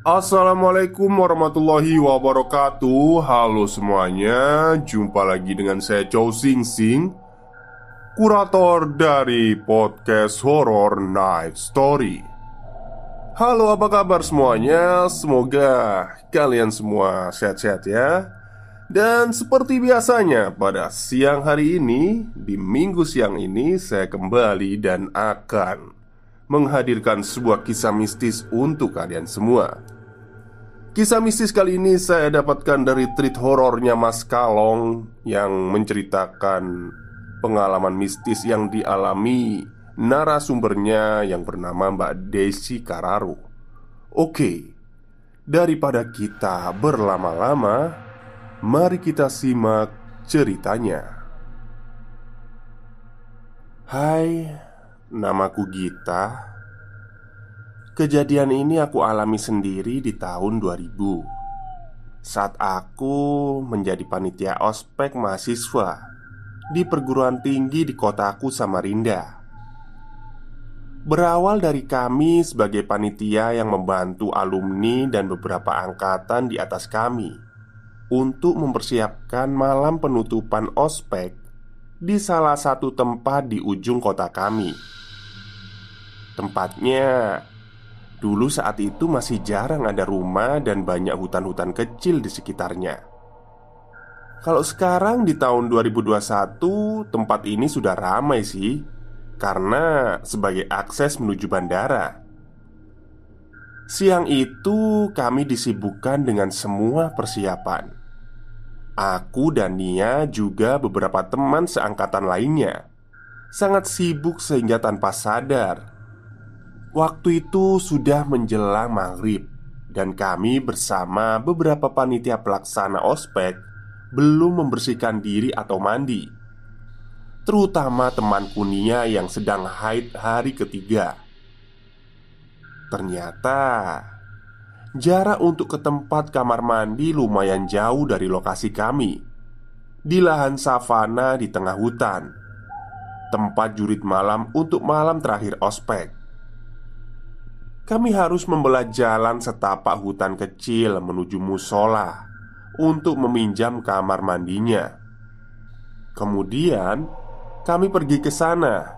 Assalamualaikum warahmatullahi wabarakatuh. Halo semuanya Jumpa lagi dengan saya Chow Sing Sing Kurator dari podcast Horror Night Story. Halo apa kabar semuanya? Semoga kalian semua sehat-sehat ya. Dan seperti biasanya pada siang hari ini Di minggu siang ini saya kembali dan akan menghadirkan sebuah kisah mistis untuk kalian semua. Kisah mistis kali ini saya dapatkan dari treat horornya Mas Kalong yang menceritakan pengalaman mistis yang dialami narasumbernya yang bernama Mbak Desi Kararu. Oke, daripada kita berlama-lama, mari kita simak ceritanya. Hai, Namaku Gita. Kejadian ini aku alami sendiri di tahun 2000 Saat aku menjadi panitia ospek mahasiswa Di perguruan tinggi di kotaku Samarinda. Berawal dari kami sebagai panitia yang membantu alumni dan beberapa angkatan di atas kami Untuk mempersiapkan malam penutupan ospek di salah satu tempat di ujung kota kami. Tempatnya Dulu saat itu masih jarang ada rumah dan banyak hutan-hutan kecil di sekitarnya. Kalau sekarang di tahun 2021 Tempat ini sudah ramai sih Karena sebagai akses menuju bandara. Siang itu kami disibukkan dengan semua persiapan Aku dan Nia juga beberapa teman seangkatan lainnya. Sangat sibuk sehingga tanpa sadar. Waktu itu sudah menjelang maghrib Dan kami bersama beberapa panitia pelaksana ospek Belum membersihkan diri atau mandi. Terutama teman kunia yang sedang haid hari ketiga. Ternyata Jarak untuk ke tempat kamar mandi lumayan jauh dari lokasi kami Di lahan savana di tengah hutan Tempat jurit malam untuk malam terakhir ospek kami harus membelah jalan setapak hutan kecil menuju musola untuk meminjam kamar mandinya. Kemudian, kami pergi ke sana.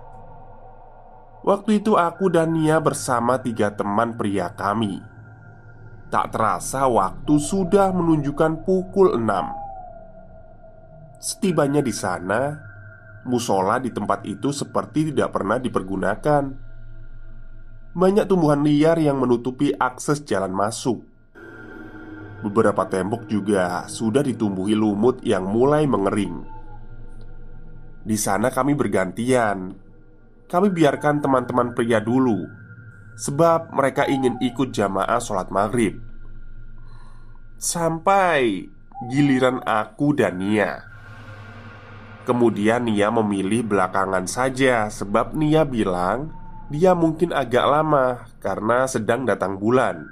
Waktu itu, aku dan Nia bersama tiga teman pria kami. Tak terasa, waktu sudah menunjukkan pukul enam. Setibanya di sana, musola di tempat itu seperti tidak pernah dipergunakan banyak tumbuhan liar yang menutupi akses jalan masuk. Beberapa tembok juga sudah ditumbuhi lumut yang mulai mengering. Di sana kami bergantian. Kami biarkan teman-teman pria dulu, sebab mereka ingin ikut jamaah sholat maghrib. Sampai giliran aku dan Nia. Kemudian Nia memilih belakangan saja, sebab Nia bilang dia mungkin agak lama karena sedang datang bulan.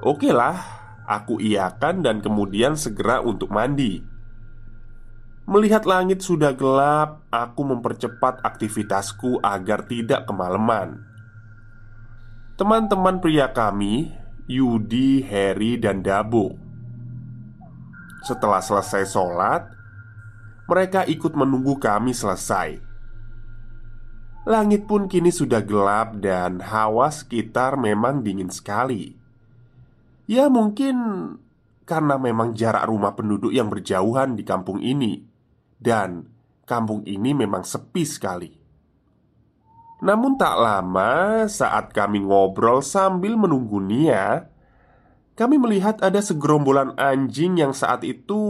Oke lah, aku iakan dan kemudian segera untuk mandi. Melihat langit sudah gelap, aku mempercepat aktivitasku agar tidak kemalaman. Teman-teman pria kami, Yudi, Harry, dan Dabo. Setelah selesai sholat, mereka ikut menunggu kami selesai. Langit pun kini sudah gelap dan hawa sekitar memang dingin sekali. Ya, mungkin karena memang jarak rumah penduduk yang berjauhan di kampung ini, dan kampung ini memang sepi sekali. Namun, tak lama saat kami ngobrol sambil menunggu Nia, kami melihat ada segerombolan anjing yang saat itu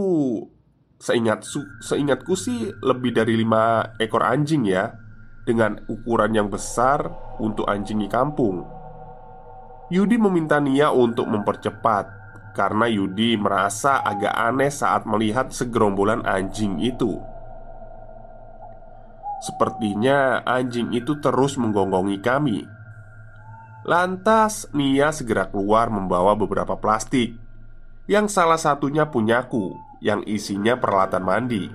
seingat seingatku sih lebih dari lima ekor anjing ya dengan ukuran yang besar untuk anjing di kampung. Yudi meminta Nia untuk mempercepat karena Yudi merasa agak aneh saat melihat segerombolan anjing itu. Sepertinya anjing itu terus menggonggongi kami. Lantas Nia segera keluar membawa beberapa plastik. Yang salah satunya punyaku Yang isinya peralatan mandi.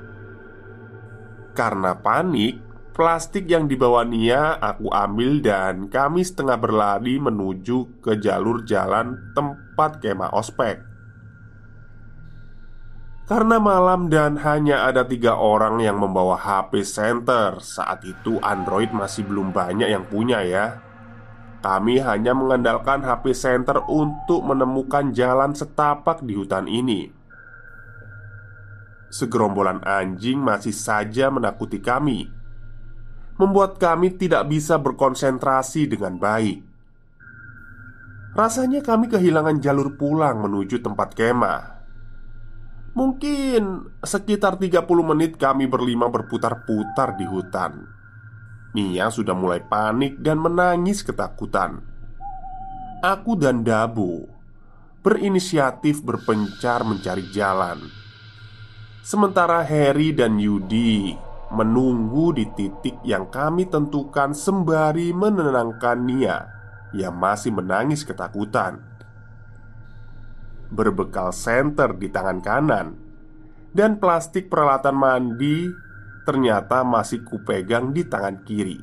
Karena panik Plastik yang dibawa Nia aku ambil dan kami setengah berlari menuju ke jalur jalan tempat kemah ospek Karena malam dan hanya ada tiga orang yang membawa HP center Saat itu Android masih belum banyak yang punya ya Kami hanya mengandalkan HP center untuk menemukan jalan setapak di hutan ini Segerombolan anjing masih saja menakuti kami membuat kami tidak bisa berkonsentrasi dengan baik. Rasanya kami kehilangan jalur pulang menuju tempat kemah. Mungkin sekitar 30 menit kami berlima berputar-putar di hutan. Nia sudah mulai panik dan menangis ketakutan. Aku dan Dabu berinisiatif berpencar mencari jalan. Sementara Harry dan Yudi menunggu di titik yang kami tentukan sembari menenangkan Nia yang masih menangis ketakutan. Berbekal senter di tangan kanan dan plastik peralatan mandi ternyata masih kupegang di tangan kiri.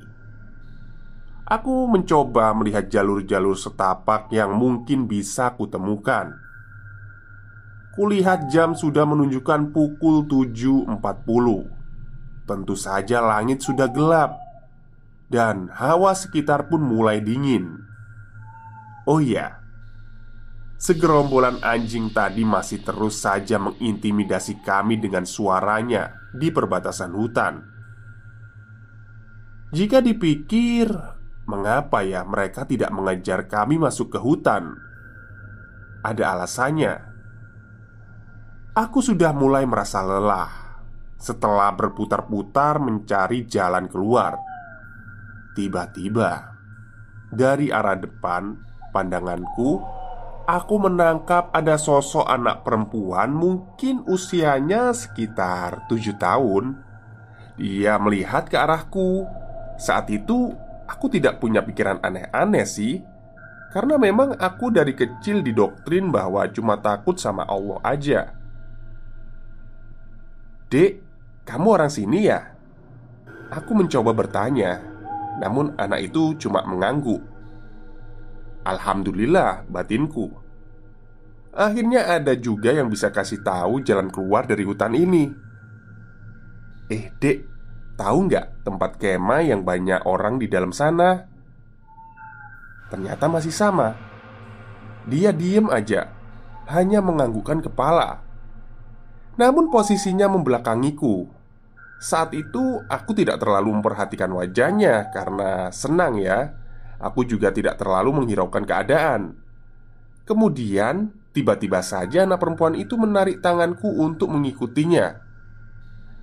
Aku mencoba melihat jalur-jalur setapak yang mungkin bisa kutemukan. Kulihat jam sudah menunjukkan pukul 7.40 Tentu saja langit sudah gelap Dan hawa sekitar pun mulai dingin Oh iya Segerombolan anjing tadi masih terus saja mengintimidasi kami dengan suaranya di perbatasan hutan Jika dipikir Mengapa ya mereka tidak mengejar kami masuk ke hutan? Ada alasannya Aku sudah mulai merasa lelah setelah berputar-putar mencari jalan keluar. Tiba-tiba, dari arah depan pandanganku, aku menangkap ada sosok anak perempuan mungkin usianya sekitar tujuh tahun. Dia melihat ke arahku. Saat itu, aku tidak punya pikiran aneh-aneh sih. Karena memang aku dari kecil didoktrin bahwa cuma takut sama Allah aja. Dek, kamu orang sini ya? Aku mencoba bertanya Namun anak itu cuma mengangguk Alhamdulillah batinku. Akhirnya ada juga yang bisa kasih tahu jalan keluar dari hutan ini. Eh dek, tahu nggak tempat kemah yang banyak orang di dalam sana? Ternyata masih sama. Dia diem aja Hanya menganggukkan kepala. Namun posisinya membelakangiku. Saat itu aku tidak terlalu memperhatikan wajahnya Karena senang ya Aku juga tidak terlalu menghiraukan keadaan. Kemudian tiba-tiba saja anak perempuan itu menarik tanganku untuk mengikutinya.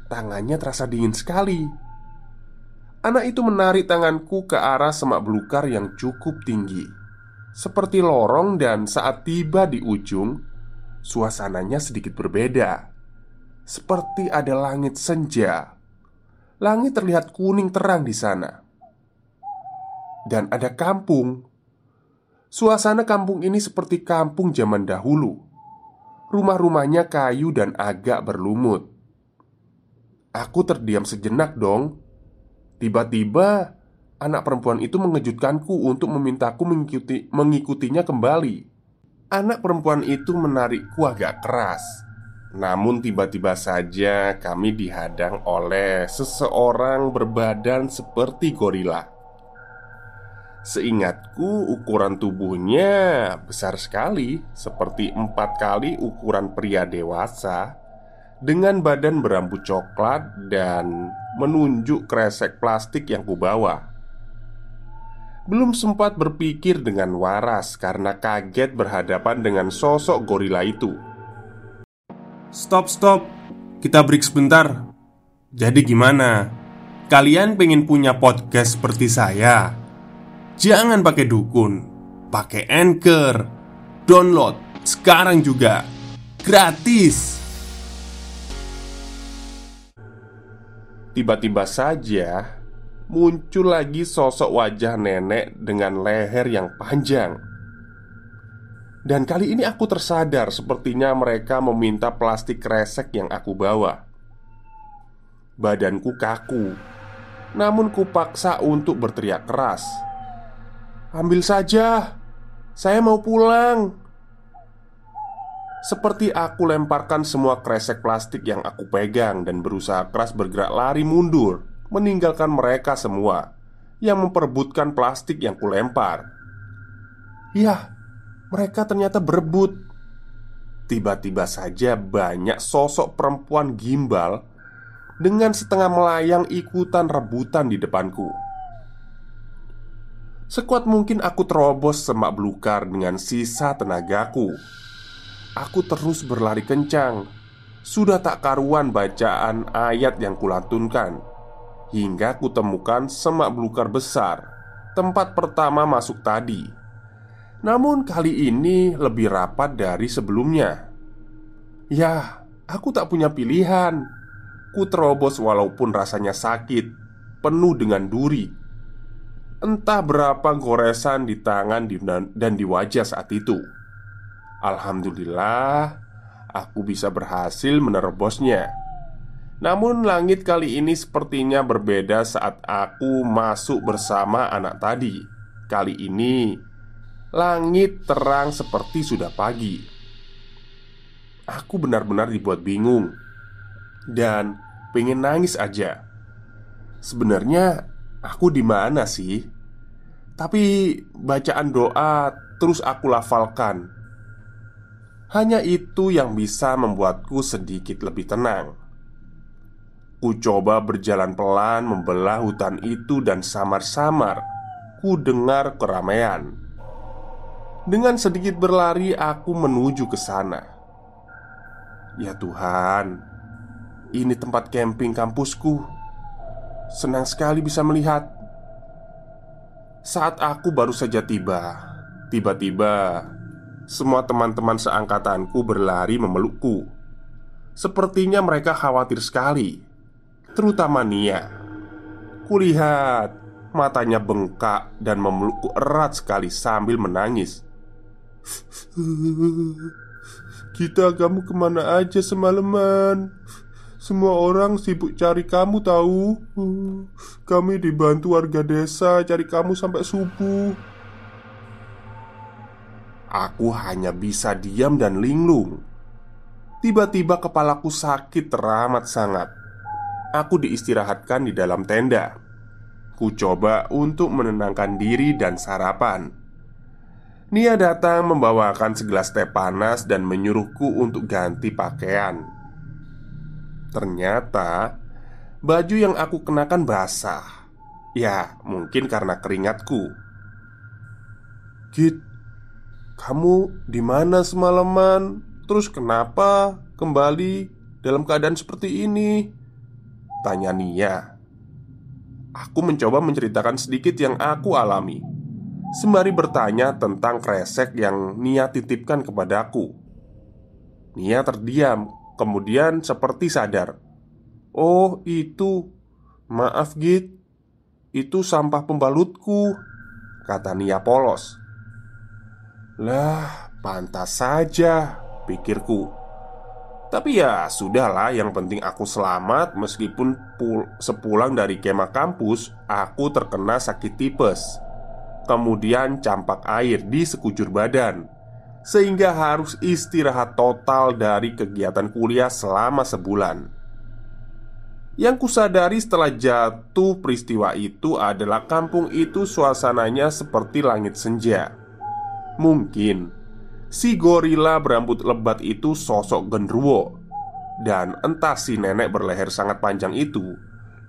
Tangannya terasa dingin sekali. Anak itu menarik tanganku ke arah semak belukar yang cukup tinggi. Seperti lorong dan saat tiba di ujung Suasananya sedikit berbeda. Seperti ada langit senja. Langit terlihat kuning terang di sana, dan ada kampung. Suasana kampung ini seperti kampung zaman dahulu. Rumah-rumahnya kayu dan agak berlumut. Aku terdiam sejenak dong. Tiba-tiba anak perempuan itu mengejutkanku untuk memintaku mengikuti, mengikutinya kembali. Anak perempuan itu menarikku agak keras Namun tiba-tiba saja kami dihadang oleh seseorang berbadan seperti gorila Seingatku ukuran tubuhnya besar sekali Seperti empat kali ukuran pria dewasa Dengan badan berambut coklat dan menunjuk kresek plastik yang kubawa Belum sempat berpikir dengan waras karena kaget berhadapan dengan sosok gorila itu Stop, stop. Kita break sebentar. Jadi gimana? Kalian pengen punya podcast seperti saya? Jangan pakai dukun, pakai Anchor. Download sekarang juga. Gratis. Tiba-tiba saja muncul lagi sosok wajah nenek dengan leher yang panjang. Dan kali ini aku tersadar sepertinya mereka meminta plastik kresek yang aku bawa. Badanku kaku, namun kupaksa untuk berteriak keras. Ambil saja, saya mau pulang. Seperti aku lemparkan semua kresek plastik yang aku pegang dan berusaha keras bergerak lari mundur, meninggalkan mereka semua yang memperebutkan plastik yang kulempar. Ya, mereka ternyata berebut. Tiba-tiba saja banyak sosok perempuan gimbal dengan setengah melayang ikutan rebutan di depanku. Sekuat mungkin aku terobos semak belukar dengan sisa tenagaku. Aku terus berlari kencang. Sudah tak karuan bacaan ayat yang kulantunkan Hingga kutemukan semak belukar besar Tempat pertama masuk tadi. Namun kali ini lebih rapat dari sebelumnya. Ya, aku tak punya pilihan. Ku terobos walaupun rasanya sakit Penuh dengan duri Entah berapa goresan di tangan dan di wajah saat itu. Alhamdulillah Aku bisa berhasil menerobosnya Namun langit kali ini sepertinya berbeda saat aku masuk bersama anak tadi. Kali ini Langit terang seperti sudah pagi. Aku benar-benar dibuat bingung Dan pengen nangis aja. Sebenarnya Aku di mana sih? Tapi bacaan doa terus aku lafalkan. Hanya itu yang bisa membuatku sedikit lebih tenang. Ku coba berjalan pelan membelah hutan itu dan samar-samar ku dengar keramaian. Dengan sedikit berlari aku menuju ke sana. Ya Tuhan, ini tempat camping kampusku. Senang sekali bisa melihat. Saat aku baru saja tiba, tiba-tiba semua teman-teman seangkatanku berlari memelukku. Sepertinya mereka khawatir sekali, terutama Nia. Kulihat matanya bengkak dan memelukku erat sekali sambil menangis. Kita kamu ke mana aja semalaman? Semua orang sibuk cari kamu tahu? Kami dibantu warga desa cari kamu sampai subuh. Aku hanya bisa diam dan linglung. Tiba-tiba kepalaku sakit teramat sangat. Aku diistirahatkan di dalam tenda. Ku coba untuk menenangkan diri dan sarapan. Nia datang membawakan segelas teh panas dan menyuruhku untuk ganti pakaian Ternyata baju yang aku kenakan basah. Ya, mungkin karena keringatku. Git, kamu di mana semalaman? Terus kenapa kembali dalam keadaan seperti ini? Tanya Nia. Aku mencoba menceritakan sedikit yang aku alami Sembari bertanya tentang kresek yang Nia titipkan kepadaku Nia terdiam Kemudian seperti sadar Oh itu Maaf Git Itu sampah pembalutku Kata Nia polos. Lah pantas saja Pikirku. Tapi ya sudahlah Yang penting aku selamat Meskipun pul sepulang dari kemah kampus Aku terkena sakit tipes. Kemudian campak air di sekujur badan sehingga harus istirahat total dari kegiatan kuliah selama sebulan. Yang kusadari setelah jatuh peristiwa itu adalah kampung itu suasananya seperti langit senja. Mungkin si gorila berambut lebat itu sosok genruwo, dan entah si nenek berleher sangat panjang itu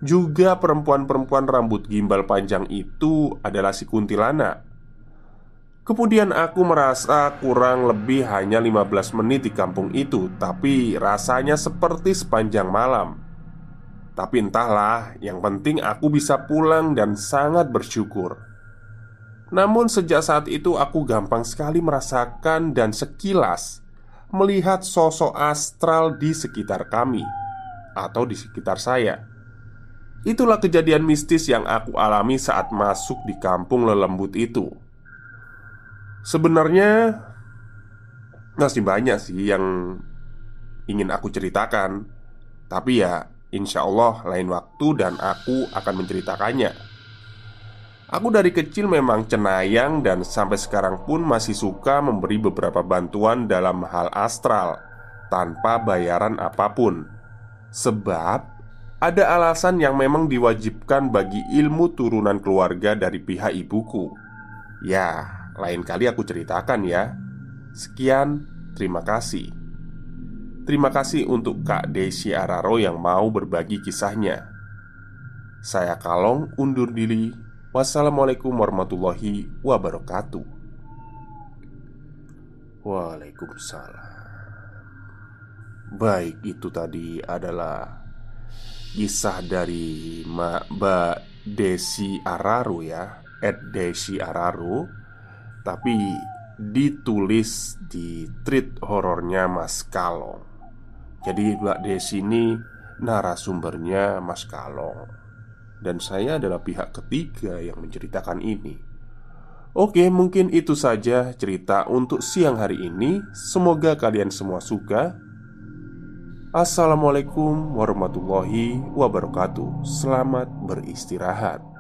juga perempuan-perempuan rambut gimbal panjang itu adalah si kuntilanak Kemudian aku merasa kurang lebih hanya 15 menit di kampung itu Tapi rasanya seperti sepanjang malam. Tapi entahlah, yang penting aku bisa pulang dan sangat bersyukur. Namun sejak saat itu aku gampang sekali merasakan dan sekilas Melihat sosok astral di sekitar kami Atau di sekitar saya. Itulah kejadian mistis yang aku alami saat masuk di kampung lelembut itu. Sebenarnya masih banyak sih yang ingin aku ceritakan, tapi ya insya Allah lain waktu dan aku akan menceritakannya. Aku dari kecil memang cenayang dan sampai sekarang pun masih suka memberi beberapa bantuan dalam hal astral tanpa bayaran apa pun. Sebab ada alasan yang memang diwajibkan bagi ilmu turunan keluarga dari pihak ibuku. Ya, lain kali aku ceritakan ya. Sekian, terima kasih. Terima kasih untuk Kak Desi Araro yang mau berbagi kisahnya. Saya Kalong undur diri. Wassalamualaikum warahmatullahi wabarakatuh. Waalaikumsalam. Baik, itu tadi adalah kisah dari Mbak Desi Araru ya Ed Desi Araru Tapi ditulis di treat horornya Mas Kalong Jadi Mbak Desi ini narasumbernya Mas Kalong Dan saya adalah pihak ketiga yang menceritakan ini Oke, mungkin itu saja cerita untuk siang hari ini. Semoga kalian semua suka. Assalamualaikum warahmatullahi wabarakatuh. Selamat beristirahat.